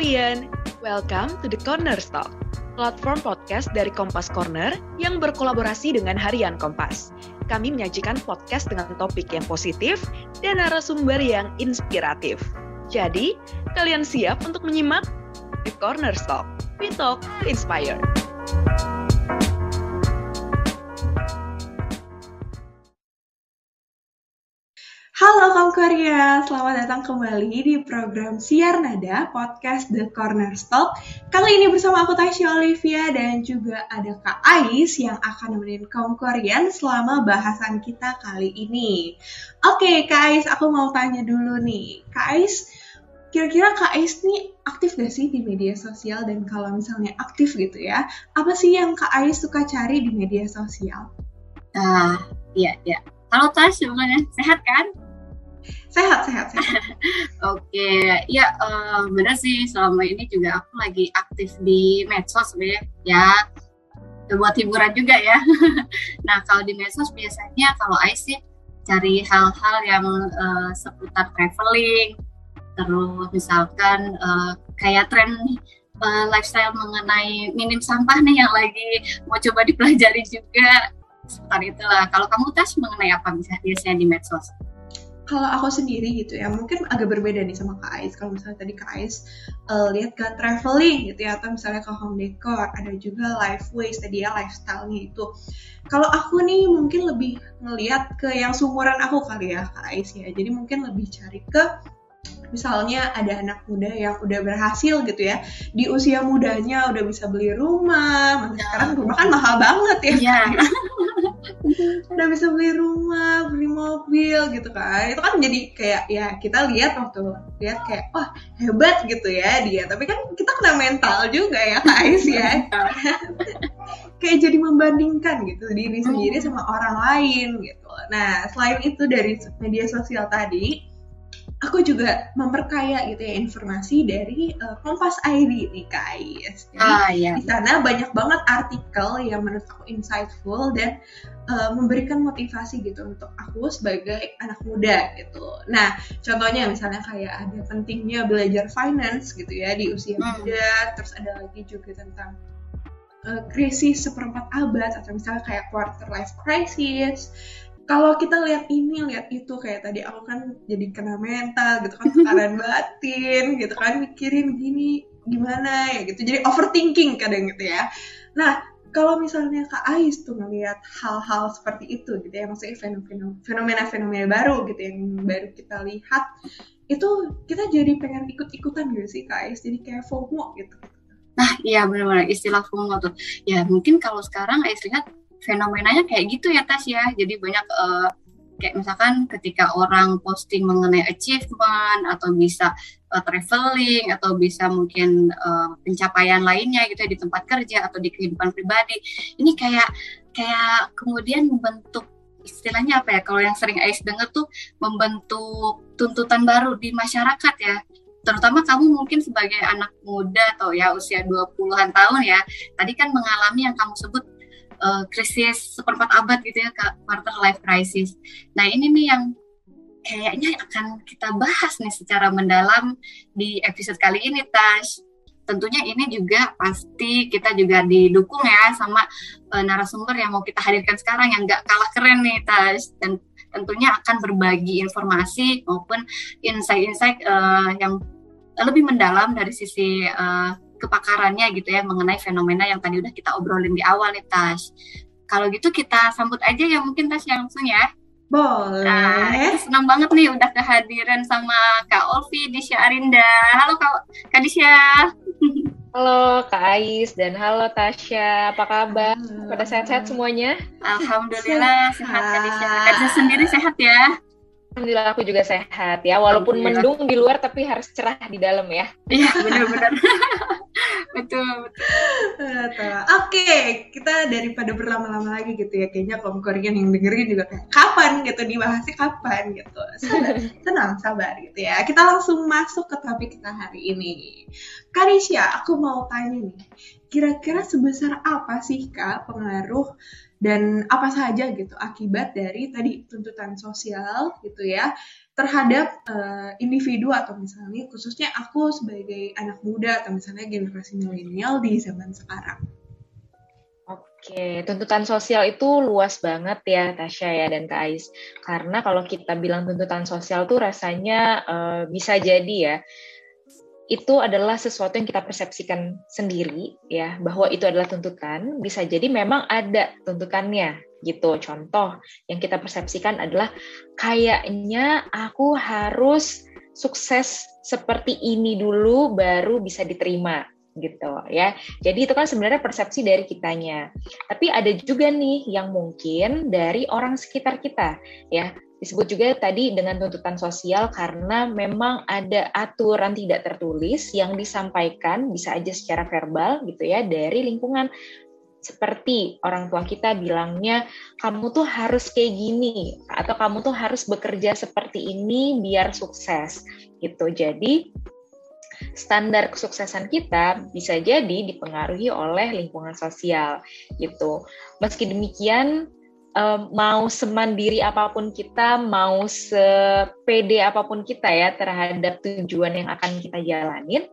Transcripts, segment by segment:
Korean. Welcome to the Corner Talk, platform podcast dari Kompas Corner yang berkolaborasi dengan Harian Kompas. Kami menyajikan podcast dengan topik yang positif dan narasumber yang inspiratif. Jadi, kalian siap untuk menyimak? The Corner Talk, we talk to inspire. Korea, selamat datang kembali di program Siar Nada Podcast The Corner Stop. Kali ini bersama aku Tasya Olivia dan juga ada Kak Ais yang akan nemenin kaum Korean selama bahasan kita kali ini. Oke Kak Ais, aku mau tanya dulu nih. Kak Ais, kira-kira Kak Ais nih aktif gak sih di media sosial? Dan kalau misalnya aktif gitu ya, apa sih yang Kak Ais suka cari di media sosial? Ah, iya, iya. Halo Tasya, gimana? Sehat kan? Sehat, sehat, sehat. Oke, ya uh, benar sih selama ini juga aku lagi aktif di medsos ya. Ya, buat hiburan juga ya. nah, kalau di medsos biasanya kalau I sih cari hal-hal yang uh, seputar traveling, terus misalkan uh, kayak tren uh, lifestyle mengenai minim sampah nih yang lagi mau coba dipelajari juga seputar itulah. Kalau kamu tes mengenai apa biasanya di medsos? Kalau aku sendiri gitu ya mungkin agak berbeda nih sama Kak Ais. Kalau misalnya tadi Kak Ais uh, lihat ke traveling gitu ya atau misalnya ke home decor ada juga life ways tadi ya lifestyle-nya itu. Kalau aku nih mungkin lebih ngelihat ke yang sumuran aku kali ya Kak Ais ya. Jadi mungkin lebih cari ke misalnya ada anak muda yang udah berhasil gitu ya di usia mudanya udah bisa beli rumah sekarang rumah kan mahal banget ya. Yeah. udah bisa beli rumah beli mobil gitu kan. Itu kan jadi kayak ya kita lihat waktu lihat kayak wah hebat gitu ya dia. Tapi kan kita kena mental juga ya guys ya. Kayak jadi membandingkan gitu diri sendiri hmm. sama orang lain gitu. Nah selain itu dari media sosial tadi aku juga memperkaya gitu ya informasi dari uh, Kompas ID nih guys. Jadi ah, iya. di sana banyak banget artikel yang menurut aku insightful dan uh, memberikan motivasi gitu untuk aku sebagai anak muda gitu. Nah, contohnya misalnya kayak ada pentingnya belajar finance gitu ya di usia hmm. muda, terus ada lagi juga tentang uh, krisis seperempat abad atau misalnya kayak quarter life crisis kalau kita lihat ini lihat itu kayak tadi aku kan jadi kena mental gitu kan tekanan batin gitu kan mikirin gini gimana ya gitu. Jadi overthinking kadang gitu ya. Nah kalau misalnya Kak Ais tuh ngelihat hal-hal seperti itu gitu ya maksudnya fenomena-fenomena baru gitu yang baru kita lihat itu kita jadi pengen ikut-ikutan gitu sih Kak Ais? Jadi kayak FOMO gitu. Nah, iya benar-benar istilah FOMO tuh. Ya mungkin kalau sekarang Ais lihat fenomenanya kayak gitu ya Tas ya. Jadi banyak uh, kayak misalkan ketika orang posting mengenai achievement atau bisa uh, traveling atau bisa mungkin uh, pencapaian lainnya gitu ya di tempat kerja atau di kehidupan pribadi. Ini kayak kayak kemudian membentuk istilahnya apa ya kalau yang sering Ais dengar tuh membentuk tuntutan baru di masyarakat ya terutama kamu mungkin sebagai anak muda atau ya usia 20-an tahun ya tadi kan mengalami yang kamu sebut uh, krisis seperempat abad gitu ya quarter life crisis. Nah ini nih yang kayaknya akan kita bahas nih secara mendalam di episode kali ini Tash. Tentunya ini juga pasti kita juga didukung ya sama uh, narasumber yang mau kita hadirkan sekarang yang gak kalah keren nih Tash dan tentunya akan berbagi informasi maupun insight-insight uh, yang lebih mendalam dari sisi uh, kepakarannya gitu ya mengenai fenomena yang tadi udah kita obrolin di awal nih Tash. Kalau gitu kita sambut aja ya mungkin Tash yang langsung ya. Boleh. Nah, senang banget nih udah kehadiran sama Kak Olvi Disya Arinda. Halo Kak, Kak Disya. Halo Kak Ais dan halo Tasya, apa kabar? Pada sehat-sehat semuanya? Alhamdulillah sehat, Kak Disya. Kak Disya sendiri sehat ya? Alhamdulillah aku juga sehat ya, walaupun mendung di luar tapi harus cerah di dalam ya. Iya benar-benar. betul betul. Oke, kita daripada berlama-lama lagi gitu ya, kayaknya kaum Korean yang dengerin juga kayak kapan gitu dibahasnya kapan gitu. Sabar, tenang, sabar gitu ya. Kita langsung masuk ke topik kita hari ini. Karisya, aku mau tanya nih, kira-kira sebesar apa sih kak pengaruh dan apa saja gitu akibat dari tadi tuntutan sosial gitu ya terhadap uh, individu atau misalnya khususnya aku sebagai anak muda atau misalnya generasi milenial di zaman sekarang. Oke, tuntutan sosial itu luas banget ya Tasya ya dan Kak Ais. Karena kalau kita bilang tuntutan sosial tuh rasanya uh, bisa jadi ya itu adalah sesuatu yang kita persepsikan sendiri ya bahwa itu adalah tuntutan. Bisa jadi memang ada tuntutannya gitu. Contoh yang kita persepsikan adalah kayaknya aku harus sukses seperti ini dulu baru bisa diterima gitu ya. Jadi itu kan sebenarnya persepsi dari kitanya. Tapi ada juga nih yang mungkin dari orang sekitar kita ya disebut juga tadi dengan tuntutan sosial karena memang ada aturan tidak tertulis yang disampaikan bisa aja secara verbal gitu ya dari lingkungan seperti orang tua kita bilangnya kamu tuh harus kayak gini atau kamu tuh harus bekerja seperti ini biar sukses gitu jadi standar kesuksesan kita bisa jadi dipengaruhi oleh lingkungan sosial gitu meski demikian um, mau semandiri apa pun kita, mau sepede apa pun kita ya terhadap tujuan yang akan kita jalanin,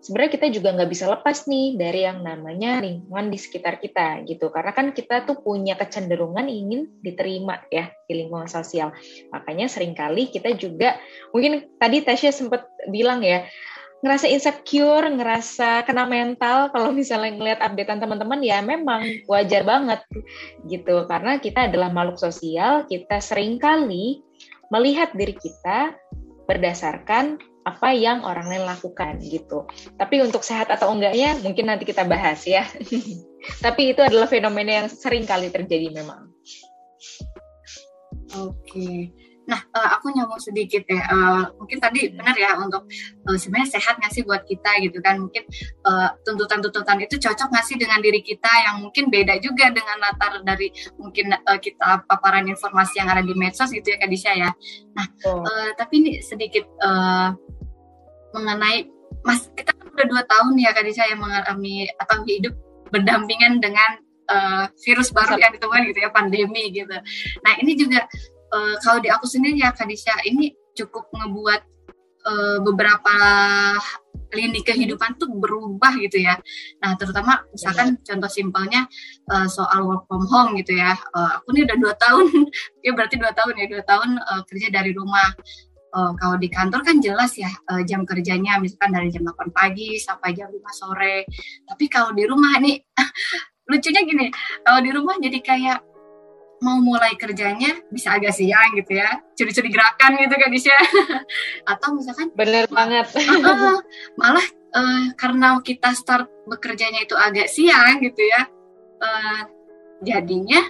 sebenarnya kita juga nggak bisa lepas nih dari yang namanya lingkungan di sekitar kita gitu. Karena kan kita tuh punya kecenderungan ingin diterima ya di lingkungan sosial. Makanya sering kali kita juga, mungkin tadi Tasya sempat bilang ya, ngerasa insecure, ngerasa kena mental kalau misalnya ngelihat updatean teman-teman ya memang wajar banget gitu karena kita adalah makhluk sosial, kita sering kali melihat diri kita berdasarkan apa yang orang lain lakukan gitu. Tapi untuk sehat atau enggaknya mungkin nanti kita bahas ya. Tapi itu adalah fenomena yang sering kali terjadi memang. Oke. Nah, uh, aku nyambung sedikit ya. Uh, mungkin tadi benar ya untuk uh, sebenarnya sehat nggak sih buat kita gitu kan? Mungkin tuntutan-tuntutan uh, itu cocok nggak sih dengan diri kita yang mungkin beda juga dengan latar dari mungkin uh, kita paparan informasi yang ada di medsos gitu ya Kak Disha ya. Nah, oh. uh, tapi ini sedikit uh, mengenai Mas kita kan udah dua tahun ya Kak Disha yang mengalami atau hidup berdampingan dengan uh, virus baru yang ditemukan gitu ya pandemi gitu. Nah ini juga uh, kalau di aku sendiri ya Kadisha ini cukup ngebuat uh, beberapa lini kehidupan tuh berubah gitu ya. Nah terutama misalkan yeah. contoh simpelnya uh, soal work from home gitu ya. Uh, aku ini udah dua tahun, ya berarti dua tahun ya dua tahun uh, kerja dari rumah. Uh, kalau di kantor kan jelas ya uh, jam kerjanya misalkan dari jam 8 pagi sampai jam 5 sore. Tapi kalau di rumah nih lucunya gini, kalau di rumah jadi kayak mau mulai kerjanya bisa agak siang gitu ya. Curi-curi gerakan gitu kan bisa atau misalkan bener banget. Uh, malah uh, karena kita start bekerjanya itu agak siang gitu ya uh, jadinya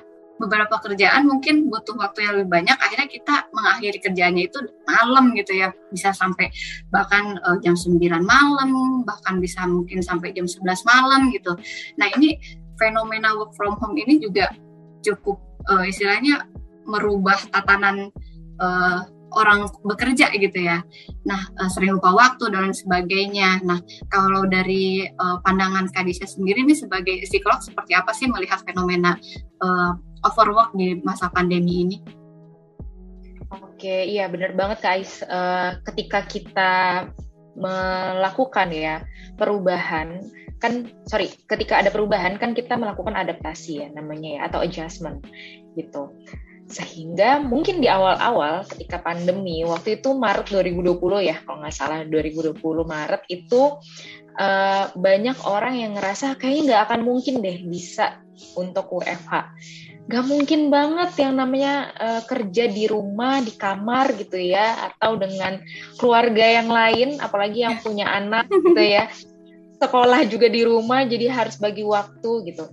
beberapa kerjaan mungkin butuh waktu yang lebih banyak akhirnya kita mengakhiri kerjanya itu malam gitu ya. Bisa sampai bahkan uh, jam 9 malam bahkan bisa mungkin sampai jam 11 malam gitu. Nah ini fenomena work from home ini juga cukup uh, istilahnya merubah tatanan uh, orang bekerja gitu ya. Nah, uh, sering lupa waktu dan sebagainya. Nah, kalau dari uh, pandangan Kadisha sendiri nih sebagai psikolog seperti apa sih melihat fenomena uh, overwork di masa pandemi ini? Oke, iya benar banget Ais. Uh, ketika kita melakukan ya perubahan kan sorry ketika ada perubahan kan kita melakukan adaptasi ya namanya ya atau adjustment gitu. Sehingga mungkin di awal-awal ketika pandemi waktu itu Maret 2020 ya kalau nggak salah 2020 Maret itu uh, banyak orang yang ngerasa kayaknya nggak akan mungkin deh bisa untuk WFH nggak mungkin banget yang namanya uh, kerja di rumah di kamar gitu ya atau dengan keluarga yang lain apalagi yang punya anak gitu ya sekolah juga di rumah jadi harus bagi waktu gitu.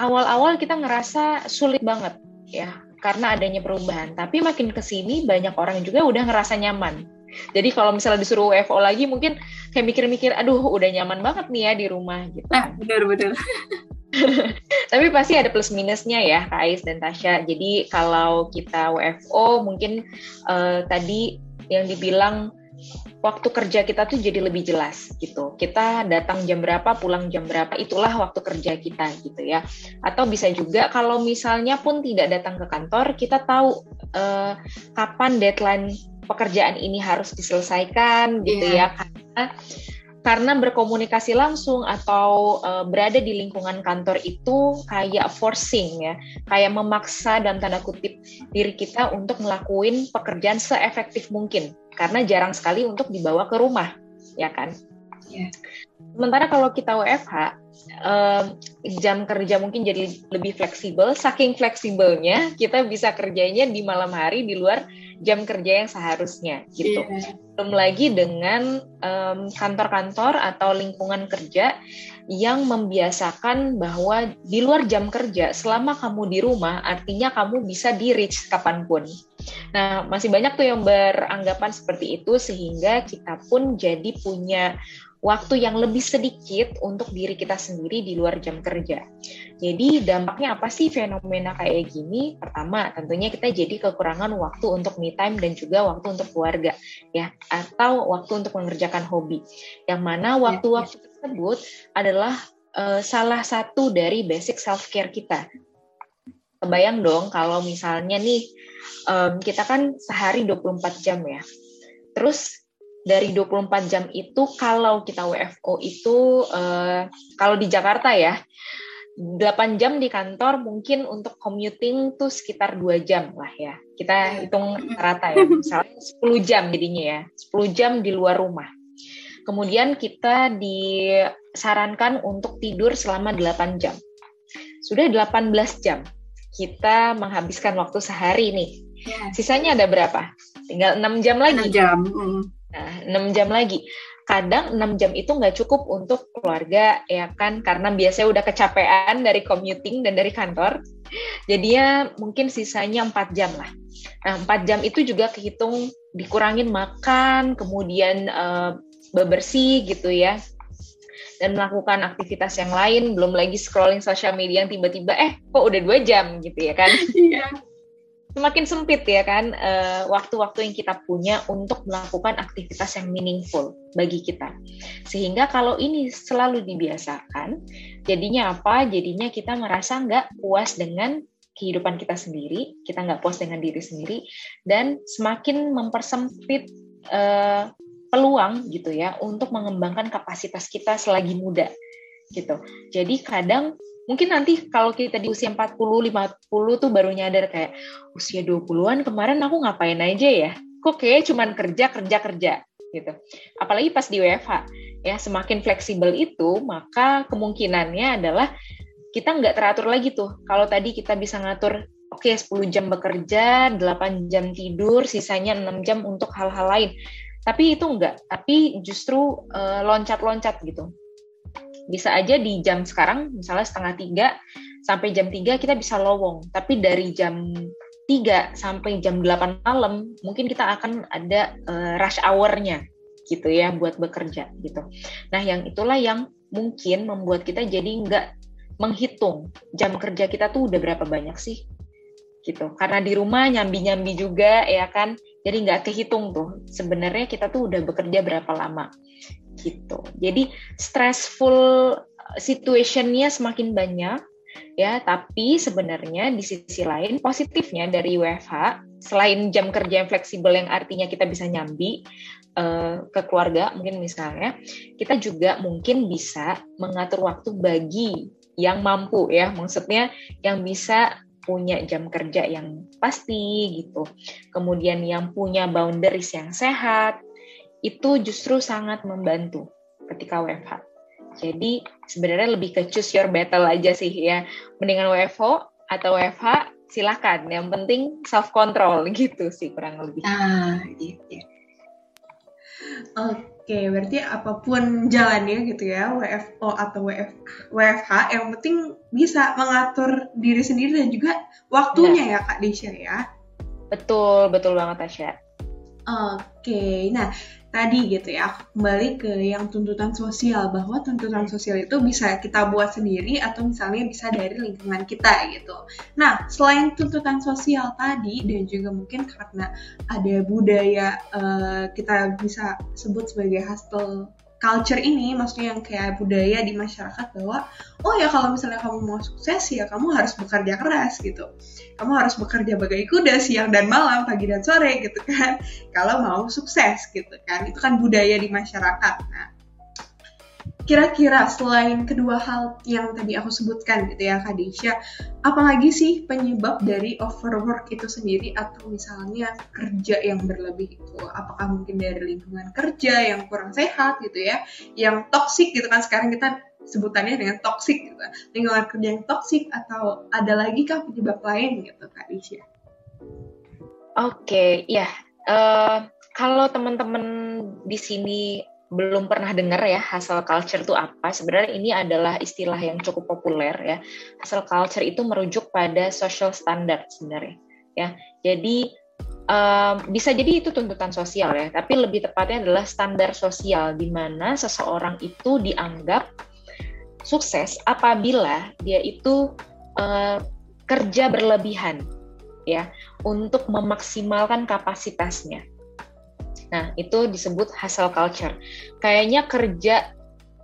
Awal-awal kita ngerasa sulit banget ya karena adanya perubahan. Tapi makin ke sini banyak orang juga udah ngerasa nyaman. Jadi kalau misalnya disuruh WFO lagi mungkin kayak mikir-mikir aduh udah nyaman banget nih ya di rumah gitu. Nah benar benar. Tapi pasti ada plus minusnya ya Kais dan Tasya. Jadi kalau kita WFO mungkin uh, tadi yang dibilang waktu kerja kita tuh jadi lebih jelas gitu. Kita datang jam berapa, pulang jam berapa, itulah waktu kerja kita gitu ya. Atau bisa juga kalau misalnya pun tidak datang ke kantor, kita tahu uh, kapan deadline pekerjaan ini harus diselesaikan gitu yeah. ya karena karena berkomunikasi langsung atau uh, berada di lingkungan kantor itu kayak forcing ya, kayak memaksa dan tanda kutip diri kita untuk ngelakuin pekerjaan seefektif mungkin karena jarang sekali untuk dibawa ke rumah, ya kan? Yeah. Sementara kalau kita WFH, um, jam kerja mungkin jadi lebih fleksibel. Saking fleksibelnya, kita bisa kerjanya di malam hari di luar jam kerja yang seharusnya gitu. Yeah. Belum lagi dengan kantor-kantor um, atau lingkungan kerja yang membiasakan bahwa di luar jam kerja selama kamu di rumah artinya kamu bisa di reach kapan pun. Nah masih banyak tuh yang beranggapan seperti itu sehingga kita pun jadi punya waktu yang lebih sedikit untuk diri kita sendiri di luar jam kerja. Jadi dampaknya apa sih fenomena kayak gini? Pertama, tentunya kita jadi kekurangan waktu untuk me time dan juga waktu untuk keluarga, ya, atau waktu untuk mengerjakan hobi. Yang mana ya, waktu-waktu ya. tersebut adalah uh, salah satu dari basic self care kita. Kebayang dong kalau misalnya nih um, kita kan sehari 24 jam ya. Terus dari 24 jam itu kalau kita WFO itu uh, kalau di Jakarta ya 8 jam di kantor mungkin untuk commuting tuh sekitar 2 jam lah ya. Kita hitung rata ya. Misalnya 10 jam jadinya ya. 10 jam di luar rumah. Kemudian kita disarankan untuk tidur selama 8 jam. Sudah 18 jam. Kita menghabiskan waktu sehari nih. Ya. Sisanya ada berapa? Tinggal 6 jam lagi. 6 jam. Hmm. Nah, 6 jam lagi. Kadang 6 jam itu nggak cukup untuk keluarga, ya kan? Karena biasanya udah kecapean dari commuting dan dari kantor. Jadinya mungkin sisanya 4 jam lah. Nah, 4 jam itu juga kehitung dikurangin makan, kemudian uh, bebersih gitu ya. Dan melakukan aktivitas yang lain, belum lagi scrolling sosial media yang tiba-tiba, eh kok udah dua jam gitu ya kan? Iya semakin sempit ya kan eh, waktu-waktu uh, yang kita punya untuk melakukan aktivitas yang meaningful bagi kita. Sehingga kalau ini selalu dibiasakan, jadinya apa? Jadinya kita merasa nggak puas dengan kehidupan kita sendiri, kita nggak puas dengan diri sendiri, dan semakin mempersempit uh, peluang gitu ya untuk mengembangkan kapasitas kita selagi muda gitu. Jadi kadang mungkin nanti kalau kita di usia 40, 50 tuh baru nyadar kayak usia 20-an kemarin aku ngapain aja ya? Kok kayak cuman kerja, kerja, kerja gitu. Apalagi pas di WFH ya semakin fleksibel itu maka kemungkinannya adalah kita nggak teratur lagi tuh. Kalau tadi kita bisa ngatur oke okay, 10 jam bekerja, 8 jam tidur, sisanya 6 jam untuk hal-hal lain. Tapi itu enggak, tapi justru uh, loncat-loncat gitu bisa aja di jam sekarang misalnya setengah tiga sampai jam tiga kita bisa lowong tapi dari jam 3 sampai jam 8 malam mungkin kita akan ada uh, rush hour-nya gitu ya buat bekerja gitu. Nah yang itulah yang mungkin membuat kita jadi nggak menghitung jam kerja kita tuh udah berapa banyak sih gitu. Karena di rumah nyambi-nyambi juga ya kan, jadi nggak kehitung tuh sebenarnya kita tuh udah bekerja berapa lama gitu. Jadi stressful situationnya semakin banyak ya, tapi sebenarnya di sisi lain positifnya dari WFH selain jam kerja yang fleksibel yang artinya kita bisa nyambi uh, ke keluarga mungkin misalnya, kita juga mungkin bisa mengatur waktu bagi yang mampu ya, maksudnya yang bisa punya jam kerja yang pasti gitu. Kemudian yang punya boundaries yang sehat, itu justru sangat membantu ketika WFH. Jadi sebenarnya lebih ke choose your battle aja sih ya. Mendingan WFO atau WFH silakan. Yang penting self control gitu sih kurang lebih. Ah, gitu. Oke, berarti apa pun jalannya gitu ya, WFO atau WF, WFH, yang penting bisa mengatur diri sendiri dan juga waktunya ya, ya Kak Desya ya. Betul, betul banget Tasya. Oke, nah tadi gitu ya, kembali ke yang tuntutan sosial bahwa tuntutan sosial itu bisa kita buat sendiri atau misalnya bisa dari lingkungan kita gitu. Nah, selain tuntutan sosial tadi dan juga mungkin karena ada budaya uh, kita bisa sebut sebagai hustle culture ini maksudnya yang kayak budaya di masyarakat bahwa oh ya kalau misalnya kamu mau sukses ya kamu harus bekerja keras gitu. Kamu harus bekerja bagai kuda siang dan malam pagi dan sore gitu kan. Kalau mau sukses gitu kan. Itu kan budaya di masyarakat. Nah kira-kira selain kedua hal yang tadi aku sebutkan gitu ya Kadisha, apalagi sih penyebab dari overwork itu sendiri atau misalnya kerja yang berlebih itu? Apakah mungkin dari lingkungan kerja yang kurang sehat gitu ya, yang toksik gitu kan sekarang kita sebutannya dengan toksik gitu, lingkungan kerja yang toksik atau ada lagi kah penyebab lain gitu Kadisha? Oke, okay, ya. Uh, kalau teman-teman di sini belum pernah dengar ya hustle culture itu apa, sebenarnya ini adalah istilah yang cukup populer ya. Hustle culture itu merujuk pada social standard sebenarnya ya. Jadi um, bisa jadi itu tuntutan sosial ya, tapi lebih tepatnya adalah standar sosial di mana seseorang itu dianggap sukses apabila dia itu uh, kerja berlebihan ya untuk memaksimalkan kapasitasnya Nah, itu disebut hustle culture. Kayaknya kerja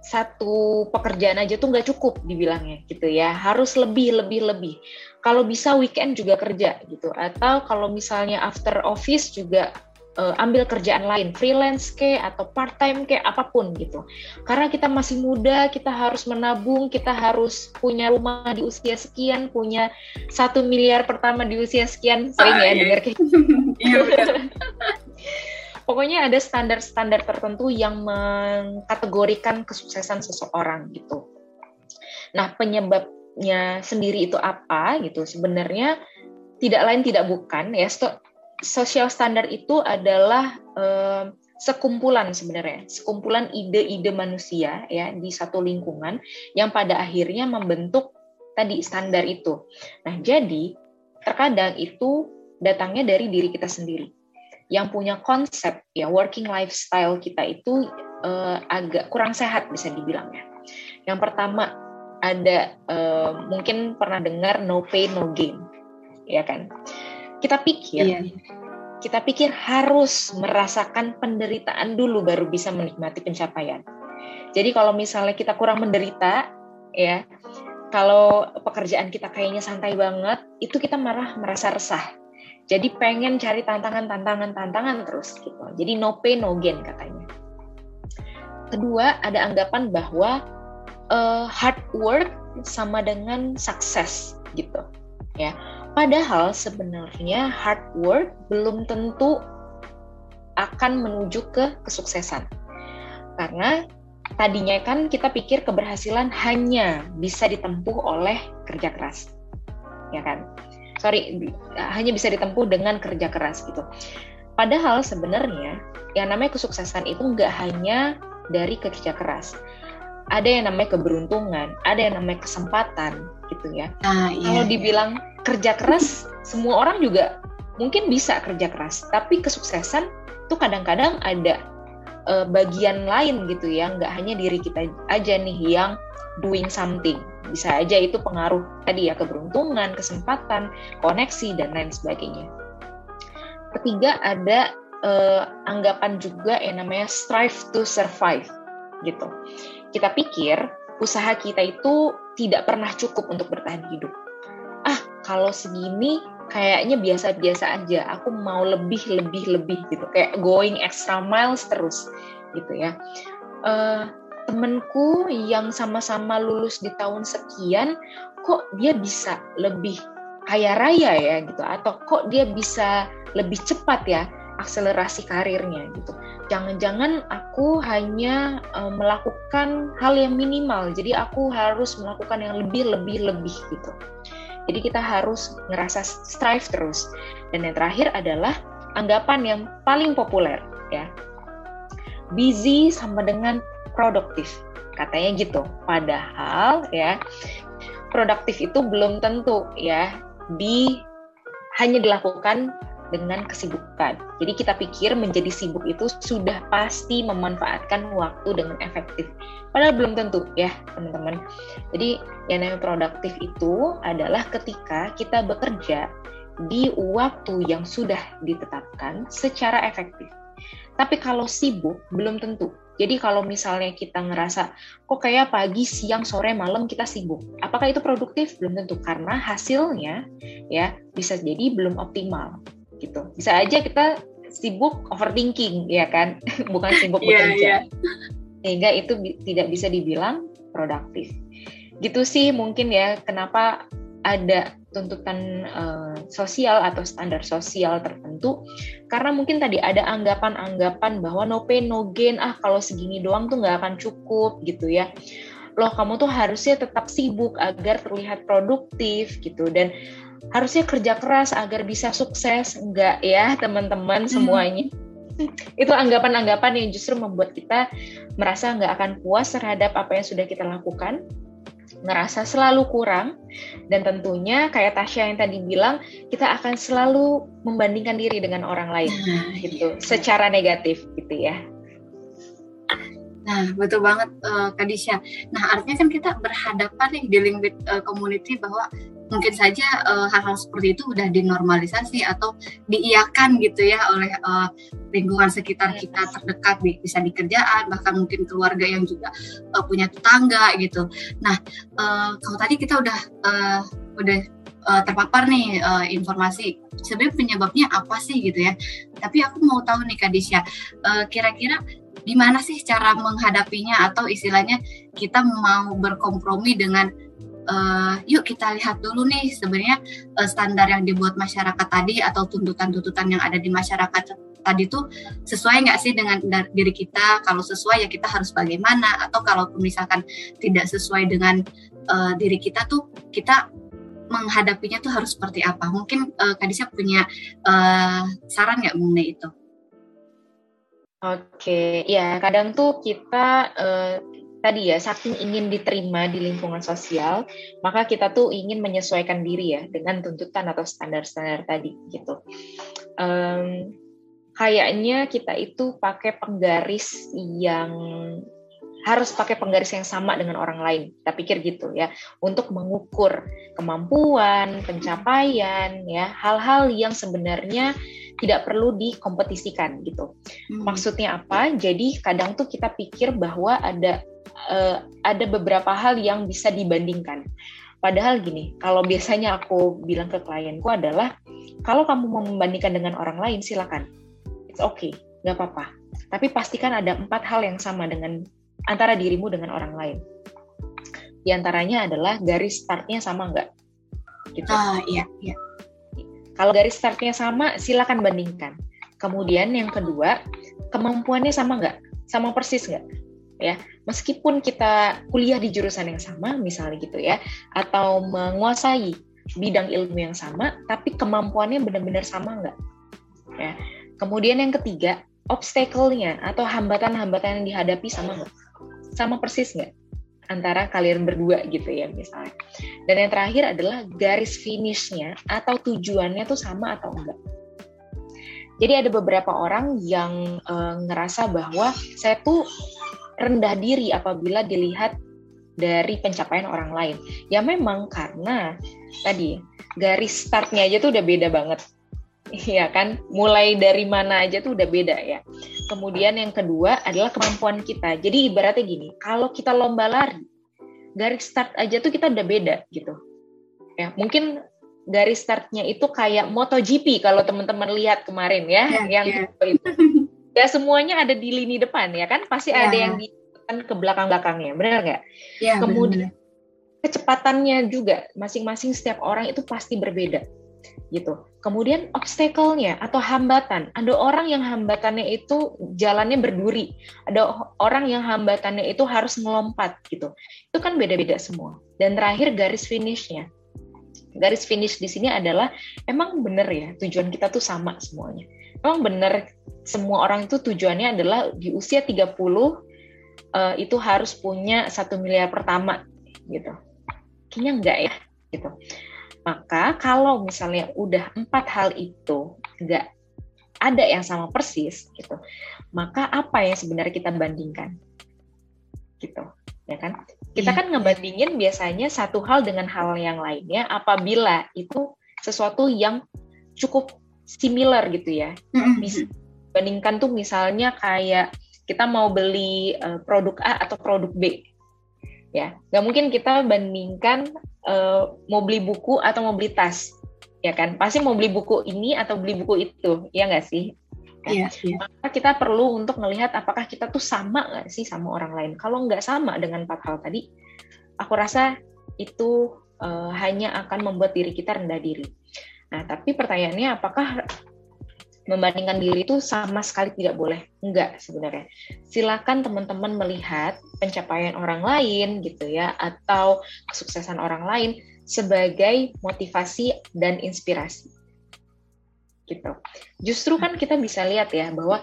satu pekerjaan aja tuh nggak cukup dibilangnya gitu ya. Harus lebih, lebih, lebih. Kalau bisa weekend juga kerja gitu. Atau kalau misalnya after office juga uh, ambil kerjaan lain, freelance ke atau part time ke apa pun gitu. Karena kita masih muda, kita harus menabung, kita harus punya rumah di usia sekian, punya satu miliar pertama di usia sekian. Sering ya dengar kayak gitu. Iya pokoknya ada standar-standar tertentu yang mengkategorikan kesuksesan seseorang gitu. Nah, penyebabnya sendiri itu apa gitu? Sebenarnya tidak lain tidak bukan ya social standard itu adalah eh, sekumpulan sebenarnya, sekumpulan ide-ide manusia ya di satu lingkungan yang pada akhirnya membentuk tadi standar itu. Nah, jadi terkadang itu datangnya dari diri kita sendiri yang punya konsep ya working lifestyle kita itu uh, agak kurang sehat bisa dibilang ya. Yang pertama ada uh, mungkin pernah dengar no pain no gain, ya kan? Kita pikir iya. kita pikir harus merasakan penderitaan dulu baru bisa menikmati pencapaian. Jadi kalau misalnya kita kurang menderita, ya kalau pekerjaan kita kayaknya santai banget, itu kita marah merasa resah jadi pengen cari tantangan, tantangan, tantangan terus gitu. Jadi no pain no gain katanya. Kedua ada anggapan bahwa uh, hard work sama dengan sukses gitu ya. Padahal sebenarnya hard work belum tentu akan menuju ke kesuksesan. Karena tadinya kan kita pikir keberhasilan hanya bisa ditempuh oleh kerja keras. Ya kan? Sorry hanya bisa ditempuh dengan kerja keras gitu. Padahal sebenarnya yang namanya kesuksesan itu nggak hanya dari kerja keras. Ada yang namanya keberuntungan, ada yang namanya kesempatan gitu ya. Ah, iya, Kalau dibilang kerja keras, semua orang juga mungkin bisa kerja keras, tapi kesuksesan tuh kadang-kadang ada uh, bagian lain gitu ya, nggak hanya diri kita aja nih yang doing something. Bisa aja itu pengaruh tadi ya keberuntungan, kesempatan, koneksi dan lain sebagainya. Ketiga ada eh, anggapan juga yang namanya strive to survive gitu. Kita pikir usaha kita itu tidak pernah cukup untuk bertahan hidup. Ah, kalau segini kayaknya biasa-biasa aja. Aku mau lebih, lebih, lebih gitu. Kayak going extra miles terus gitu ya. Uh, temenku yang sama-sama lulus di tahun sekian kok dia bisa lebih kaya raya ya gitu atau kok dia bisa lebih cepat ya akselerasi karirnya gitu. Jangan-jangan aku hanya uh, melakukan hal yang minimal. Jadi aku harus melakukan yang lebih lebih lebih gitu. Jadi kita harus ngerasa strive terus. Dan yang terakhir adalah anggapan yang paling populer ya. Busy sama dengan produktif. Katanya gitu. Padahal ya produktif itu belum tentu ya di hanya dilakukan dengan kesibukan. Jadi kita pikir menjadi sibuk itu sudah pasti memanfaatkan waktu dengan efektif. Padahal belum tentu ya teman-teman. Jadi yang namanya produktif itu adalah ketika kita bekerja di waktu yang sudah ditetapkan secara efektif. Tapi kalau sibuk belum tentu Jadi kalau misalnya kita ngerasa kok kayak pagi, siang, sore, malam kita sibuk, apakah itu produktif? Belum tentu karena hasilnya ya bisa jadi belum optimal gitu. Bisa aja kita sibuk overthinking ya kan, bukan sibuk iya, bekerja. Yeah, yeah. Sehingga itu bi tidak bisa dibilang produktif. Gitu sih mungkin ya kenapa ada tuntutan uh, sosial atau standar sosial tertentu karena mungkin tadi ada anggapan-anggapan bahwa no pain no gain ah kalau segini doang tuh nggak akan cukup gitu ya. Loh kamu tuh harusnya tetap sibuk agar terlihat produktif gitu. Dan harusnya kerja keras agar bisa sukses enggak ya teman-teman hmm. semuanya. Itu anggapan-anggapan yang justru membuat kita merasa nggak akan puas terhadap apa yang sudah kita lakukan ngerasa selalu kurang dan tentunya kayak Tasya yang tadi bilang kita akan selalu membandingkan diri dengan orang lain nah, gitu iya. secara negatif gitu ya. Nah, betul banget uh, Kadisha. Nah, artinya kan kita berhadapan nih dealing with uh, community bahwa mungkin saja uh, hal-hal seperti itu udah dinormalisasi atau diiakan gitu ya oleh uh, lingkungan sekitar kita terdekat bisa di kerjaan bahkan mungkin keluarga yang juga uh, punya tetangga gitu. Nah uh, kalau tadi kita udah uh, udah uh, terpapar nih uh, informasi sebenarnya penyebabnya apa sih gitu ya. Tapi aku mau tahu nih Kadisha, uh, kira-kira gimana sih cara menghadapinya atau istilahnya kita mau berkompromi dengan uh, yuk kita lihat dulu nih sebenarnya uh, standar yang dibuat masyarakat tadi atau tuntutan-tuntutan yang ada di masyarakat tadi itu sesuai nggak sih dengan diri kita? Kalau sesuai ya kita harus bagaimana? Atau kalau misalkan tidak sesuai dengan uh, diri kita tuh kita menghadapinya tuh harus seperti apa? Mungkin uh, Kadisha punya uh, saran nggak mengenai itu? Oke, ya kadang tuh kita uh, tadi ya saking ingin diterima di lingkungan sosial maka kita tuh ingin menyesuaikan diri ya dengan tuntutan atau standar-standar tadi gitu um, kayaknya kita itu pakai penggaris yang harus pakai penggaris yang sama dengan orang lain. Kita pikir gitu ya, untuk mengukur kemampuan, pencapaian, ya hal-hal yang sebenarnya tidak perlu dikompetisikan gitu. Hmm. Maksudnya apa? Jadi kadang tuh kita pikir bahwa ada uh, ada beberapa hal yang bisa dibandingkan. Padahal gini, kalau biasanya aku bilang ke klienku adalah kalau kamu mau membandingkan dengan orang lain silakan, it's okay, nggak apa-apa. Tapi pastikan ada empat hal yang sama dengan antara dirimu dengan orang lain. Di antaranya adalah garis startnya sama nggak? Gitu. Ah iya, iya. Kalau garis startnya sama, silakan bandingkan. Kemudian yang kedua, kemampuannya sama nggak? Sama persis nggak? Ya. Meskipun kita kuliah di jurusan yang sama misalnya gitu ya atau menguasai bidang ilmu yang sama tapi kemampuannya benar-benar sama nggak? Ya. Kemudian yang ketiga obstacle-nya atau hambatan-hambatan yang dihadapi sama nggak? Sama persis nggak? Antara kalian berdua gitu ya misalnya. Dan yang terakhir adalah garis finishnya atau tujuannya tuh sama atau enggak jadi ada beberapa orang yang e, ngerasa bahwa saya tuh rendah diri apabila dilihat dari pencapaian orang lain. Ya memang karena tadi garis startnya aja tuh udah beda banget. Iya kan? Mulai dari mana aja tuh udah beda ya. Kemudian yang kedua adalah kemampuan kita. Jadi ibaratnya gini, kalau kita lomba lari, garis start aja tuh kita udah beda gitu. Ya, mungkin garis startnya itu kayak MotoGP kalau teman-teman lihat kemarin ya, yeah, yang yeah. itu ya semuanya ada di lini depan ya kan? Pasti ya. ada yang di ke belakang belakangnya benar nggak? Ya, kemudian -bener. kecepatannya juga masing-masing setiap orang itu pasti berbeda gitu. Kemudian obstacle-nya atau hambatan ada orang yang hambatannya itu jalannya berduri ada orang yang hambatannya itu harus melompat gitu. Itu kan beda-beda semua. Dan terakhir garis finishnya. Garis finish di sini adalah emang bener ya tujuan kita tuh sama semuanya? Emang bener semua orang itu tujuannya adalah di usia 30 uh, eh, itu harus punya satu miliar pertama gitu kayaknya enggak ya gitu maka kalau misalnya udah empat hal itu enggak ada yang sama persis gitu maka apa yang sebenarnya kita bandingkan gitu ya kan kita iya. kan ngebandingin biasanya satu hal dengan hal yang lainnya apabila itu sesuatu yang cukup similar gitu ya. Bisa bandingkan tuh misalnya kayak kita mau beli uh, produk A atau produk B. Ya, nggak mungkin kita bandingkan uh, mau beli buku atau mau beli tas, ya kan? Pasti mau beli buku ini atau beli buku itu, ya nggak sih? Iya, iya. Maka kita perlu untuk melihat apakah kita tuh sama nggak sih sama orang lain. Kalau nggak sama dengan empat hal tadi, aku rasa itu uh, hanya akan membuat diri kita rendah diri. Nah, tapi pertanyaannya apakah membandingkan diri itu sama sekali tidak boleh. Enggak sebenarnya. Silakan teman-teman melihat pencapaian orang lain gitu ya atau kesuksesan orang lain sebagai motivasi dan inspirasi. Gitu. Justru kan kita bisa lihat ya bahwa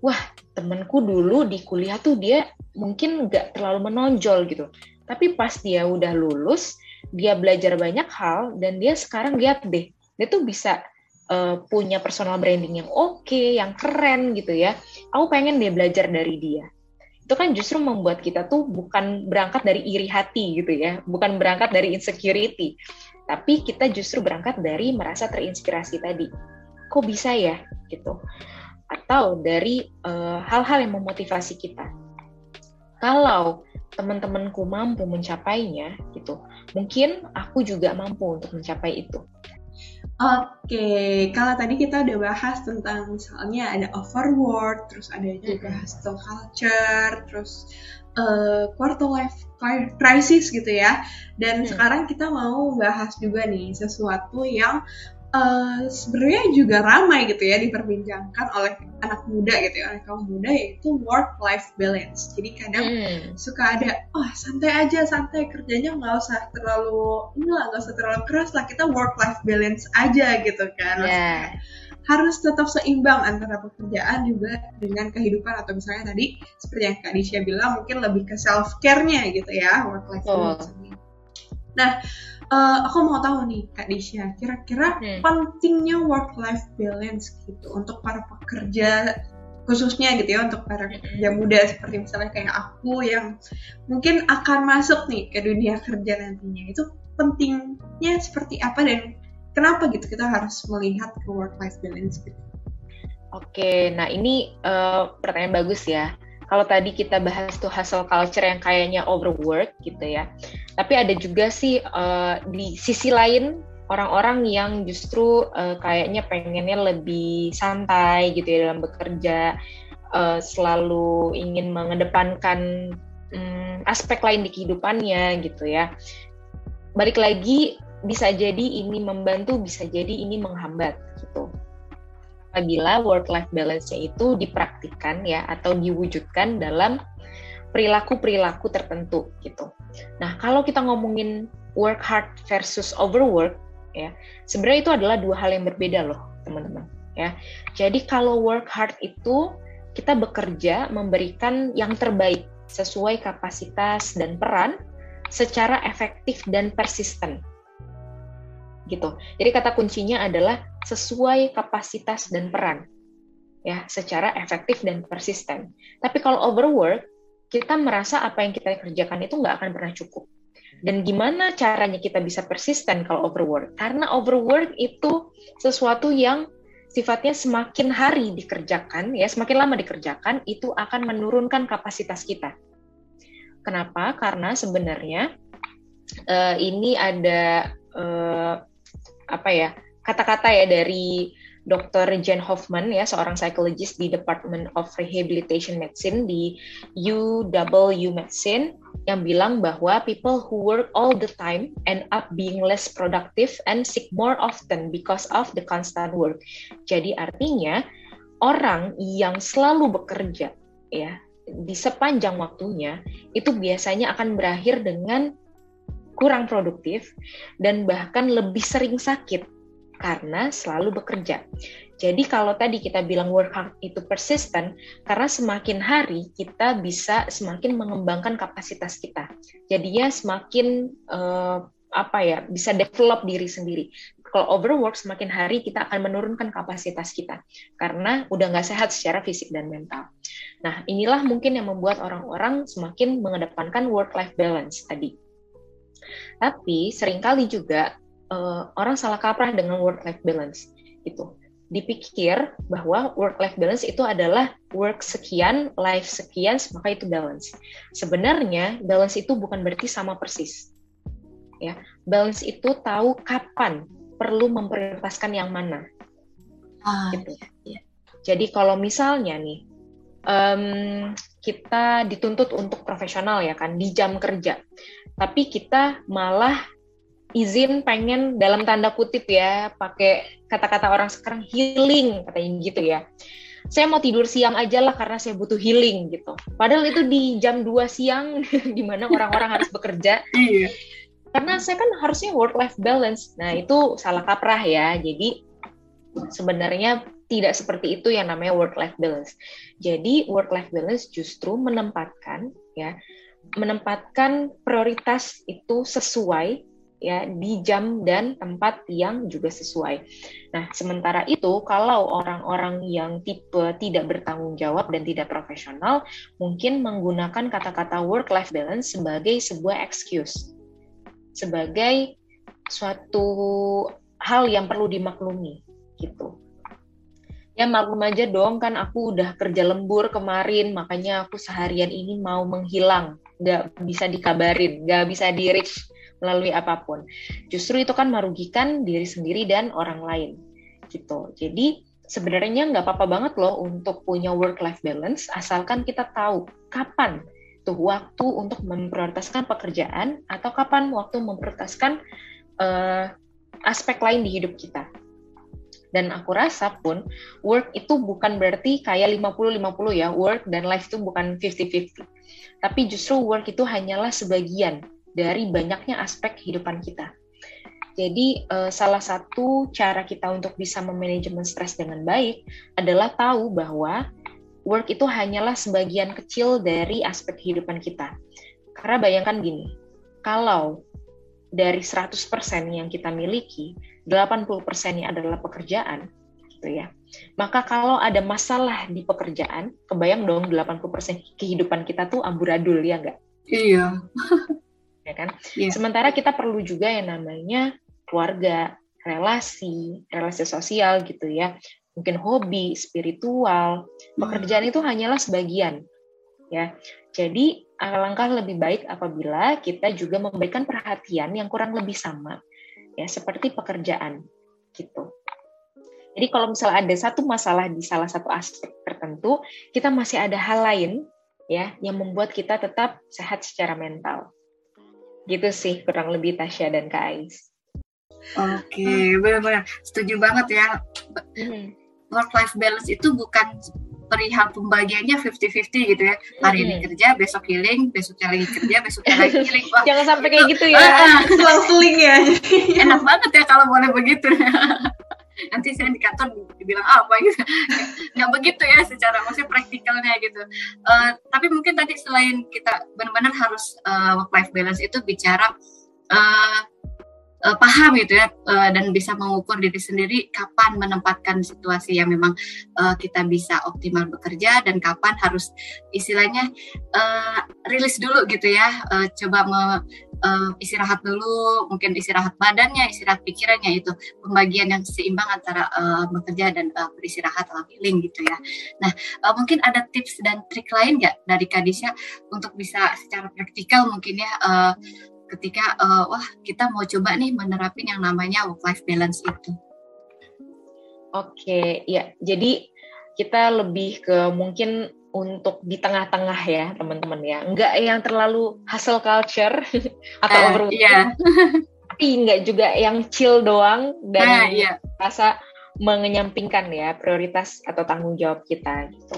wah, temanku dulu di kuliah tuh dia mungkin nggak terlalu menonjol gitu. Tapi pas dia udah lulus, dia belajar banyak hal dan dia sekarang lihat deh, dia tuh bisa uh, punya personal branding yang oke, okay, yang keren gitu ya. Aku pengen dia belajar dari dia. Itu kan justru membuat kita tuh bukan berangkat dari iri hati gitu ya, bukan berangkat dari insecurity, tapi kita justru berangkat dari merasa terinspirasi tadi. Kok bisa ya gitu? Atau dari eh, hal-hal uh, yang memotivasi kita. Kalau teman-temanku mampu mencapainya gitu, mungkin aku juga mampu untuk mencapai itu Oke, kalau tadi kita udah bahas tentang misalnya ada overwork, terus ada juga hustle culture, terus uh, quarter life crisis gitu ya. Dan hmm. sekarang kita mau bahas juga nih sesuatu yang uh, sebenarnya juga ramai gitu ya diperbincangkan oleh anak muda gitu ya oleh kaum muda yaitu work life balance jadi kadang hmm. suka ada oh santai aja santai kerjanya nggak usah terlalu enggak nggak usah terlalu keras lah kita work life balance aja gitu kan yeah. harus tetap seimbang antara pekerjaan juga dengan kehidupan atau misalnya tadi seperti yang Kak Disha bilang mungkin lebih ke self care-nya gitu ya work life balance oh. Nah, uh, aku mau tahu nih Kak Disha, kira-kira hmm. pentingnya work life balance gitu untuk para pekerja khususnya gitu ya untuk para hmm. pekerja muda seperti misalnya kayak aku yang mungkin akan masuk nih ke dunia kerja nantinya itu pentingnya seperti apa dan kenapa gitu kita harus melihat ke work life balance gitu. Oke, nah ini uh, pertanyaan bagus ya kalau tadi kita bahas tuh hustle culture yang kayaknya overwork gitu ya. Tapi ada juga sih uh, di sisi lain orang-orang yang justru uh, kayaknya pengennya lebih santai gitu ya dalam bekerja, uh, selalu ingin mengedepankan um, aspek lain di kehidupannya gitu ya. Balik lagi bisa jadi ini membantu, bisa jadi ini menghambat gitu apabila work life balance-nya itu dipraktikkan ya atau diwujudkan dalam perilaku-perilaku tertentu gitu. Nah, kalau kita ngomongin work hard versus overwork ya, sebenarnya itu adalah dua hal yang berbeda loh, teman-teman ya. Jadi kalau work hard itu kita bekerja memberikan yang terbaik sesuai kapasitas dan peran secara efektif dan persisten gitu. Jadi kata kuncinya adalah sesuai kapasitas dan peran ya secara efektif dan persisten. Tapi kalau overwork, kita merasa apa yang kita kerjakan itu nggak akan pernah cukup. Dan gimana caranya kita bisa persisten kalau overwork? Karena overwork itu sesuatu yang sifatnya semakin hari dikerjakan, ya semakin lama dikerjakan, itu akan menurunkan kapasitas kita. Kenapa? Karena sebenarnya uh, ini ada uh, apa ya kata-kata ya dari Dr. Jen Hoffman ya seorang psikologis di Department of Rehabilitation Medicine di UW Medicine yang bilang bahwa people who work all the time end up being less productive and sick more often because of the constant work. Jadi artinya orang yang selalu bekerja ya di sepanjang waktunya itu biasanya akan berakhir dengan kurang produktif, dan bahkan lebih sering sakit karena selalu bekerja. Jadi kalau tadi kita bilang work hard itu persisten, karena semakin hari kita bisa semakin mengembangkan kapasitas kita. Jadi ya semakin uh, apa ya bisa develop diri sendiri. Kalau overwork semakin hari kita akan menurunkan kapasitas kita karena udah nggak sehat secara fisik dan mental. Nah inilah mungkin yang membuat orang-orang semakin mengedepankan work life balance tadi. Tapi sering kali juga uh, orang salah kaprah dengan work life balance gitu. dipikir bahwa work life balance itu adalah work sekian, life sekian, maka itu balance. Sebenarnya balance itu bukan berarti sama persis. Ya, balance itu tahu kapan perlu memprioritaskan yang mana. Ah, gitu. Ya. Jadi kalau misalnya nih um, kita dituntut untuk profesional ya kan di jam kerja, tapi kita malah izin pengen dalam tanda kutip ya pakai kata-kata orang sekarang healing katanya gitu ya. Saya mau tidur siang aja lah karena saya butuh healing gitu. Padahal itu di jam 2 siang di mana orang-orang harus bekerja. Iya. karena saya kan harusnya work life balance. Nah itu salah kaprah ya. Jadi sebenarnya tidak seperti itu yang namanya work life balance. Jadi work life balance justru menempatkan ya menempatkan prioritas itu sesuai ya di jam dan tempat yang juga sesuai. Nah, sementara itu kalau orang-orang yang tipe tidak bertanggung jawab dan tidak profesional mungkin menggunakan kata-kata work life balance sebagai sebuah excuse. Sebagai suatu hal yang perlu dimaklumi gitu. Ya maklum aja dong kan aku udah kerja lembur kemarin makanya aku seharian ini mau menghilang nggak bisa dikabarin nggak bisa di reach melalui apa pun. Justru itu kan merugikan diri sendiri dan orang lain gitu. Jadi sebenarnya nggak apa-apa banget loh untuk punya work-life balance asalkan kita tahu kapan tuh waktu untuk memprioritaskan pekerjaan atau kapan waktu memprioritaskan uh, aspek lain di hidup kita. Dan aku rasa pun work itu bukan berarti kayak 50-50 ya, work dan life itu bukan 50-50. Tapi justru work itu hanyalah sebagian dari banyaknya aspek kehidupan kita. Jadi uh, salah satu cara kita untuk bisa memanajemen stres dengan baik adalah tahu bahwa work itu hanyalah sebagian kecil dari aspek kehidupan kita. Karena bayangkan gini, kalau dari 100% yang kita miliki, 80%-nya adalah pekerjaan, gitu ya. Maka kalau ada masalah di pekerjaan, kebayang dong 80% kehidupan kita tuh amburadul ya enggak? Iya. ya kan? Yeah. Sementara kita perlu juga yang namanya keluarga, relasi, relasi sosial gitu ya. Mungkin hobi, spiritual, hmm. pekerjaan itu hanyalah sebagian. Ya. Jadi alangkah lebih baik apabila kita juga memberikan perhatian yang kurang lebih sama ya seperti pekerjaan gitu. Jadi kalau misalnya ada satu masalah di salah satu aspek tertentu, kita masih ada hal lain ya yang membuat kita tetap sehat secara mental. Gitu sih kurang lebih Tasya dan Kak Ais. Oke, okay, benar-benar setuju banget ya. Hmm. Work life balance itu bukan perihal pembagiannya 50-50 gitu ya. Hari hmm. ini kerja, besok healing, besoknya lagi kerja, besoknya lagi healing. Wah. Jangan sampai kayak gitu ya. Selang-seling ya. Enak banget ya kalau boleh begitu. nanti saya di kantor dibilang apa gitu nggak begitu ya secara maksudnya praktikalnya gitu uh, tapi mungkin tadi selain kita benar-benar harus uh, work life balance itu bicara uh, uh, paham gitu ya uh, dan bisa mengukur diri sendiri kapan menempatkan situasi yang memang uh, kita bisa optimal bekerja dan kapan harus istilahnya uh, rilis dulu gitu ya uh, coba me, uh, istirahat dulu mungkin istirahat badannya istirahat pikirannya itu pembagian yang seimbang antara uh, bekerja dan uh, beristirahat atau healing gitu ya. Nah uh, mungkin ada tips dan trik lain nggak dari Kadisha untuk bisa secara praktikal mungkin ya uh, ketika uh, wah kita mau coba nih menerapin yang namanya work life balance itu. Oke, ya. Jadi kita lebih ke mungkin untuk di tengah-tengah ya, teman-teman ya. Enggak yang terlalu hustle culture atau uh, overworking. Iya. Tapi enggak juga yang chill doang dan uh, iya. rasa mengenyampingkan ya prioritas atau tanggung jawab kita gitu.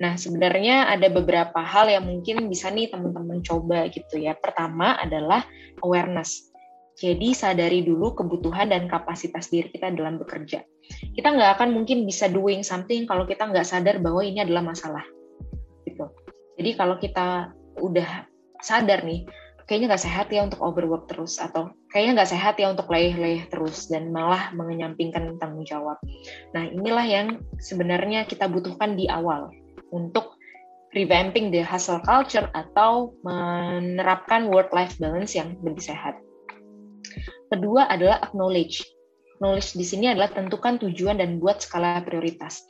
Nah, sebenarnya ada beberapa hal yang mungkin bisa nih teman-teman coba gitu ya. Pertama adalah awareness. Jadi sadari dulu kebutuhan dan kapasitas diri kita dalam bekerja. Kita nggak akan mungkin bisa doing something kalau kita nggak sadar bahwa ini adalah masalah. Gitu. Jadi kalau kita udah sadar nih, kayaknya nggak sehat ya untuk overwork terus atau kayaknya nggak sehat ya untuk leleh-leleh terus dan malah mengenyampingkan tanggung jawab. Nah inilah yang sebenarnya kita butuhkan di awal untuk revamping the hustle culture atau menerapkan work-life balance yang lebih sehat. Kedua adalah acknowledge. nulis di sini adalah tentukan tujuan dan buat skala prioritas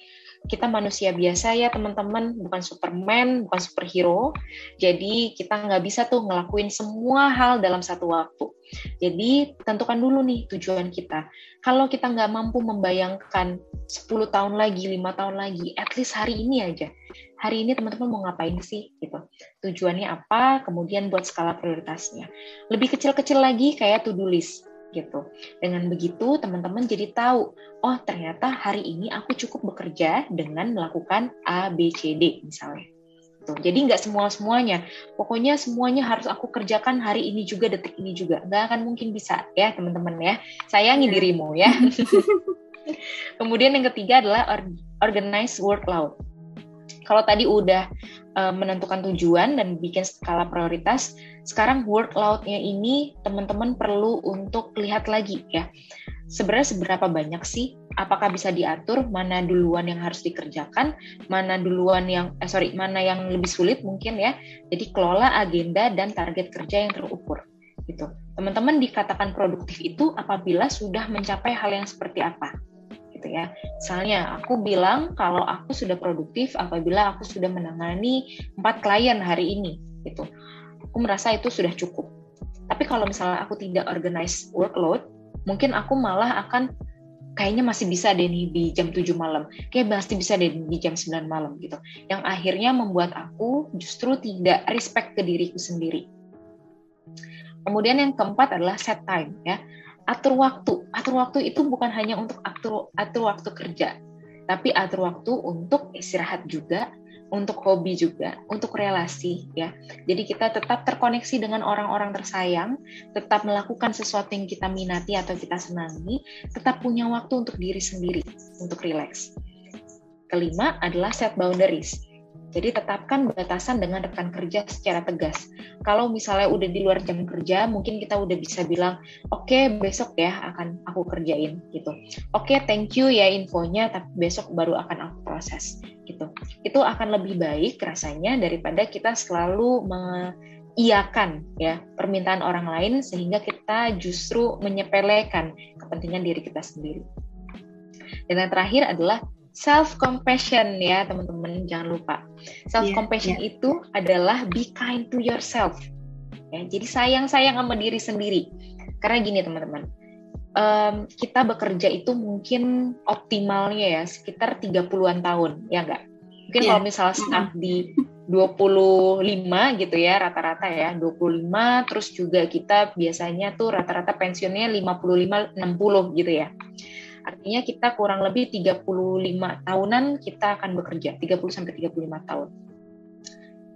kita manusia biasa ya teman-teman, bukan Superman, bukan superhero. Jadi kita nggak bisa tuh ngelakuin semua hal dalam satu waktu. Jadi tentukan dulu nih tujuan kita. Kalau kita nggak mampu membayangkan 10 tahun lagi, lima tahun lagi, at least hari ini aja. Hari ini teman-teman mau ngapain sih gitu. Tujuannya apa, kemudian buat skala prioritasnya. Lebih kecil-kecil lagi kayak to-do list gitu. Dengan begitu teman-teman jadi tahu, oh ternyata hari ini aku cukup bekerja dengan melakukan A, B, C, D misalnya. Tuh, jadi nggak semua semuanya. Pokoknya semuanya harus aku kerjakan hari ini juga, detik ini juga. Nggak akan mungkin bisa ya teman-teman ya. Sayangi iya. dirimu ya. Kemudian yang ketiga adalah organize workload. Kalau tadi udah uh, menentukan tujuan dan bikin skala prioritas, sekarang workload-nya ini teman-teman perlu untuk lihat lagi ya. Sebenarnya seberapa banyak sih? Apakah bisa diatur mana duluan yang harus dikerjakan, mana duluan yang eh sorry, mana yang lebih sulit mungkin ya. Jadi kelola agenda dan target kerja yang terukur gitu. Teman-teman dikatakan produktif itu apabila sudah mencapai hal yang seperti apa? Gitu ya. Misalnya aku bilang kalau aku sudah produktif apabila aku sudah menangani empat klien hari ini gitu aku merasa itu sudah cukup. Tapi kalau misalnya aku tidak organize workload, mungkin aku malah akan kayaknya masih bisa deh nih di jam 7 malam. Kayak masih bisa deh di jam 9 malam gitu. Yang akhirnya membuat aku justru tidak respect ke diriku sendiri. Kemudian yang keempat adalah set time ya. Atur waktu. Atur waktu itu bukan hanya untuk atur atur waktu kerja, tapi atur waktu untuk istirahat juga, untuk hobi juga, untuk relasi ya. Jadi kita tetap terkoneksi dengan orang-orang tersayang, tetap melakukan sesuatu yang kita minati atau kita senangi, tetap punya waktu untuk diri sendiri, untuk rileks. Kelima adalah set boundaries jadi tetapkan batasan dengan rekan kerja secara tegas. Kalau misalnya udah di luar jam kerja, mungkin kita udah bisa bilang, oke okay, besok ya akan aku kerjain gitu. Oke okay, thank you ya infonya, tapi besok baru akan aku proses gitu. Itu akan lebih baik rasanya daripada kita selalu mengiyakan ya permintaan orang lain sehingga kita justru menyepelekan kepentingan diri kita sendiri. Dan yang terakhir adalah self compassion ya teman-teman. Jangan lupa. Self compassion yeah, yeah. itu adalah be kind to yourself. Ya jadi sayang sayang sama diri sendiri. Karena gini teman-teman. Um, kita bekerja itu mungkin optimalnya ya sekitar 30-an tahun ya enggak mungkin yeah. kalau misalnya staff di 25 gitu ya rata-rata ya 25 terus juga kita biasanya tuh rata-rata pensiunnya 55 60 gitu ya Artinya kita kurang lebih 35 tahunan kita akan bekerja, 30 sampai 35 tahun.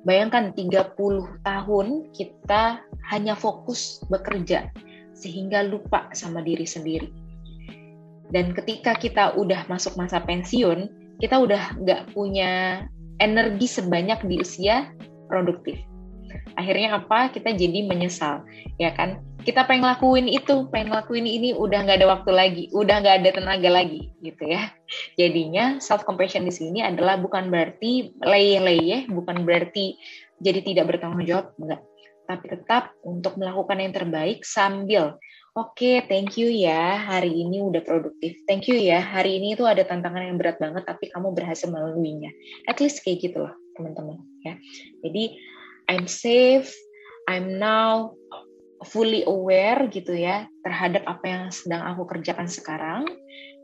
Bayangkan 30 tahun kita hanya fokus bekerja sehingga lupa sama diri sendiri. Dan ketika kita udah masuk masa pensiun, kita udah nggak punya energi sebanyak di usia produktif. Akhirnya apa? Kita jadi menyesal, ya kan? Kita pengen lakuin itu, pengen lakuin ini, udah nggak ada waktu lagi, udah nggak ada tenaga lagi, gitu ya. Jadinya self compassion di sini adalah bukan berarti leye-leye, bukan berarti jadi tidak bertanggung jawab, enggak. Tapi tetap untuk melakukan yang terbaik sambil Oke, okay, thank you ya. Hari ini udah produktif. Thank you ya. Hari ini itu ada tantangan yang berat banget, tapi kamu berhasil melaluinya. At least kayak gitu loh, teman-teman. Ya. Jadi, I'm safe. I'm now fully aware gitu ya terhadap apa yang sedang aku kerjakan sekarang.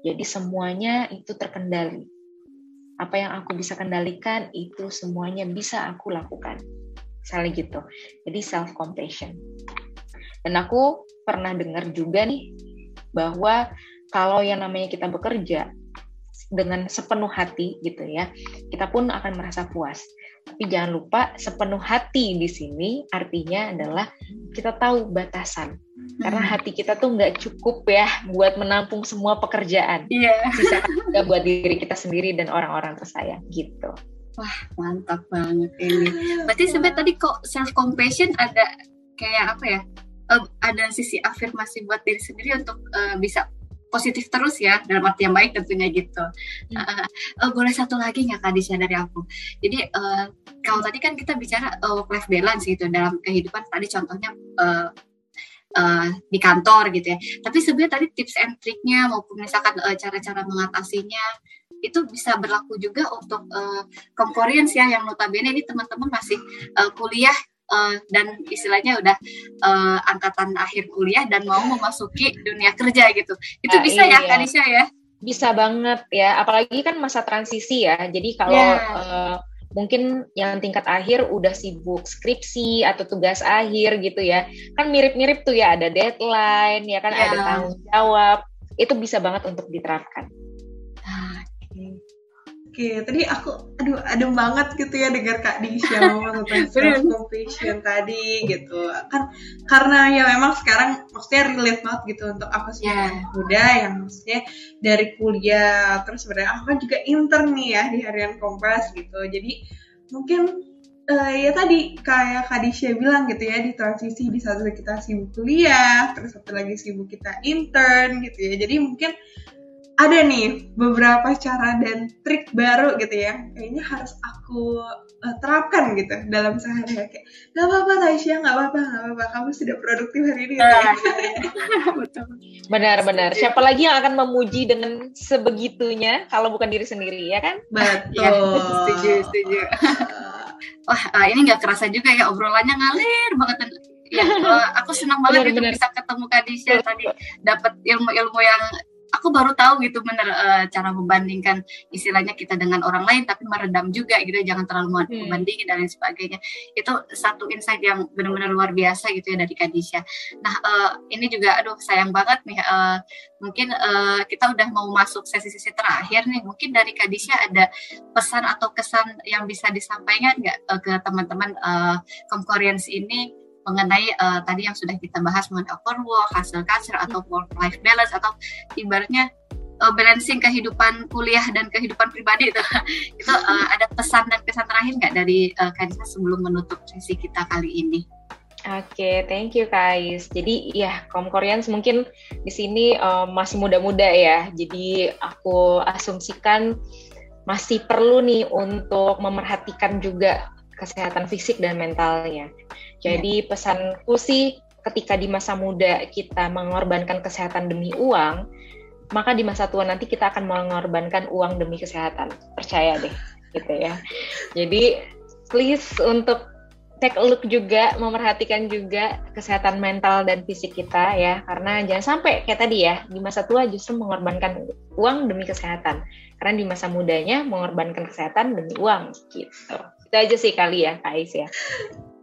Jadi semuanya itu terkendali. Apa yang aku bisa kendalikan itu semuanya bisa aku lakukan. Misalnya gitu. Jadi self compassion. Dan aku pernah dengar juga nih bahwa kalau yang namanya kita bekerja dengan sepenuh hati gitu ya, kita pun akan merasa puas. Tapi jangan lupa sepenuh hati di sini artinya adalah kita tahu batasan. Karena hmm. hati kita tuh nggak cukup ya buat menampung semua pekerjaan. Iya. Yeah. Sisa juga buat diri kita sendiri dan orang-orang tersayang gitu. Wah mantap banget ini. Berarti sampai tadi kok self compassion ada kayak apa ya? Ada sisi afirmasi buat diri sendiri untuk uh, bisa positif terus ya dalam arti yang baik tentunya gitu. Hmm. Uh, uh, boleh satu lagi nggak Kak Disha dari aku? Jadi uh, kalau tadi kan kita bicara uh, work life balance gitu dalam kehidupan tadi contohnya uh, uh, di kantor gitu ya. Tapi sebenarnya tadi tips and triknya maupun misalkan uh, cara-cara mengatasinya itu bisa berlaku juga untuk uh, ya yang notabene ini teman-teman masih uh, kuliah uh, dan istilahnya udah uh, angkatan akhir kuliah dan mau memasuki dunia kerja gitu. Itu nah, bisa ya, iya. ya Kanisha ya? Bisa banget ya, apalagi kan masa transisi ya. Jadi kalau yeah. Ya. uh, mungkin yang tingkat akhir udah sibuk skripsi atau tugas akhir gitu ya. Kan mirip-mirip tuh ya, ada deadline, ya kan yeah. ada tanggung jawab. Itu bisa banget untuk diterapkan. Oke, tadi aku aduh adem banget gitu ya dengar Kak Disha ngomong tentang self compassion tadi gitu. Kan karena ya memang sekarang maksudnya relate banget gitu untuk aku sih yeah. muda yang maksudnya dari kuliah terus sebenarnya aku kan juga intern nih ya di harian Kompas gitu. Jadi mungkin uh, ya tadi kayak Kak Disha bilang gitu ya di transisi di satu kita sibuk kuliah, terus satu lagi sibuk kita intern gitu ya. Jadi mungkin ada nih beberapa cara dan trik baru gitu ya. Kayaknya harus aku uh, terapkan gitu dalam sehari-hari. Kayak nggak apa-apa Tasya nggak apa-apa nggak apa-apa. Kamu sudah produktif hari ini. Gitu. Ya. benar-benar siapa lagi yang akan memuji dengan sebegitunya kalau bukan diri sendiri ya kan? Betul. Ya, setuju setuju. Wah uh, ini nggak kerasa juga ya obrolannya ngalir banget. Ya uh, aku senang banget benar, itu bisa ketemu Kadisha tadi. Dapat ilmu-ilmu yang aku baru tahu gitu bener uh, cara membandingkan istilahnya kita dengan orang lain tapi meredam juga gitu jangan terlalu hmm. membandingin dan lain sebagainya. Itu satu insight yang benar-benar luar biasa gitu ya dari Kadisha. Nah uh, ini juga aduh sayang banget nih uh, mungkin uh, kita udah mau masuk sesi-sesi terakhir nih. Mungkin dari Kadisha ada pesan atau kesan yang bisa disampaikan nggak uh, ke teman-teman uh, ini mengenai uh, tadi yang sudah kita bahas mengenai overwork, hasil culture atau work life balance atau ibaratnya uh, balancing kehidupan kuliah dan kehidupan pribadi itu itu uh, ada pesan dan kesan terakhir nggak dari uh, Kanisa sebelum menutup sesi kita kali ini? Oke, okay, thank you guys. Jadi ya, kaum Koreans mungkin di sini uh, masih muda-muda ya. Jadi aku asumsikan masih perlu nih untuk memerhatikan juga kesehatan fisik dan mentalnya. Jadi pesanku sih ketika di masa muda kita mengorbankan kesehatan demi uang, maka di masa tua nanti kita akan mengorbankan uang demi kesehatan. Percaya deh, gitu ya. Jadi please untuk take a look juga, memerhatikan juga kesehatan mental dan fisik kita ya, karena jangan sampai kayak tadi ya, di masa tua justru mengorbankan uang demi kesehatan, karena di masa mudanya mengorbankan kesehatan demi uang gitu. Itu aja sih kali ya, Kais ya.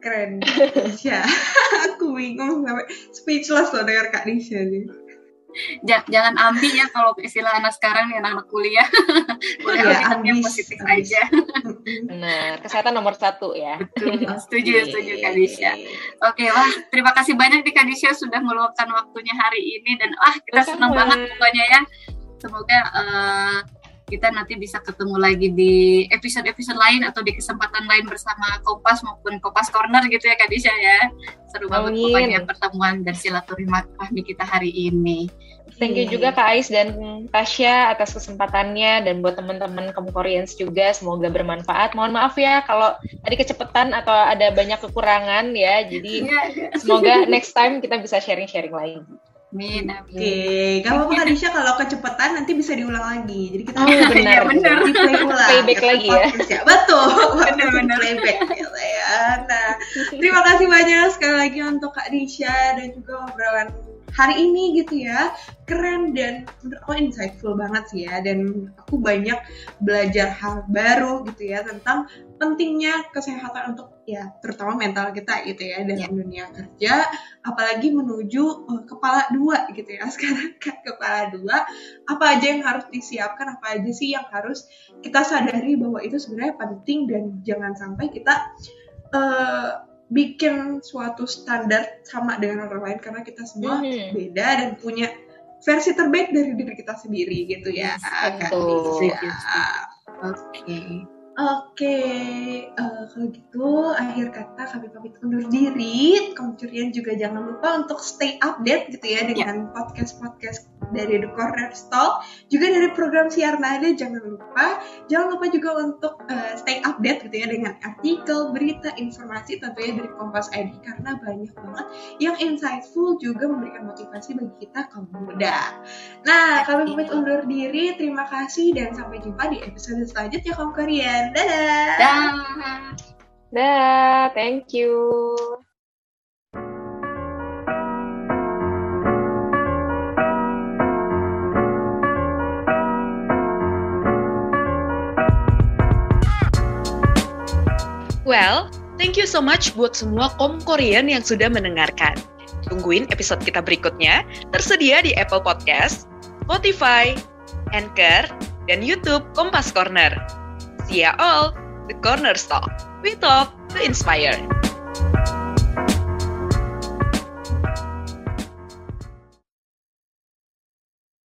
Keren, ya. Aku bingung sampai speechless loh dengar Kak Nisha nih. Jangan ambil ya kalau istilah anak sekarang nih anak-anak kuliah. Boleh ya, yang positif ambis. aja. Benar, kesehatan nomor satu ya. Betul, setuju, setuju Kak Disha. Oke, wah terima kasih banyak nih Kak Disha sudah meluangkan waktunya hari ini dan wah kita senang banget pokoknya ya. Semoga uh, kita nanti bisa ketemu lagi di episode-episode lain atau di kesempatan lain bersama Kompas maupun Kompas Corner gitu ya Kak Disha ya. Seru banget pokoknya pertemuan dan silaturahmi kita hari ini. Thank you juga Kak Ais dan Tasya atas kesempatannya dan buat teman-teman kamu Koreans juga semoga bermanfaat. Mohon maaf ya kalau tadi kecepatan atau ada banyak kekurangan ya. Jadi iya, iya. semoga next time kita bisa sharing-sharing lagi. Amin, Oke, okay. gak apa-apa Kadisha kalau kecepatan nanti bisa diulang lagi. Jadi kita oh, benar, ya, benar. Di play ulang. Playback lagi ya. ya. Betul, benar benar playback gitu ya. Nah, terima kasih banyak sekali lagi untuk Kak Disha dan juga obrolan hari ini gitu ya keren dan menurut aku insightful banget sih ya dan aku banyak belajar hal baru gitu ya tentang pentingnya kesehatan untuk ya terutama mental kita gitu ya dalam yeah. dunia kerja apalagi menuju uh, kepala dua gitu ya sekarang kan kepala dua apa aja yang harus disiapkan apa aja sih yang harus kita sadari bahwa itu sebenarnya penting dan jangan sampai kita uh, bikin suatu standar sama dengan orang lain karena kita semua mm-hmm. beda dan punya versi terbaik dari diri kita sendiri gitu ya. Yes, Oke. Okay. Oke, uh, kalau gitu akhir kata kami pamit undur diri. Kamu juga jangan lupa untuk stay update gitu ya dengan podcast-podcast dari The Corner Stall, juga dari program siar nada. Jangan lupa, jangan lupa juga untuk uh, stay update gitu ya dengan artikel, berita, informasi tentunya dari Kompas ID karena banyak banget yang insightful juga memberikan motivasi bagi kita kaum muda. Nah, kami pamit undur diri. Terima kasih dan sampai jumpa di episode selanjutnya kaum Korean. Dadah. Dah. Dah, thank you. Well, thank you so much buat semua kom Korean yang sudah mendengarkan. Tungguin episode kita berikutnya, tersedia di Apple Podcast, Spotify, Anchor, dan YouTube Kompas Corner. See ya all, The Corner Talk. We talk to inspire.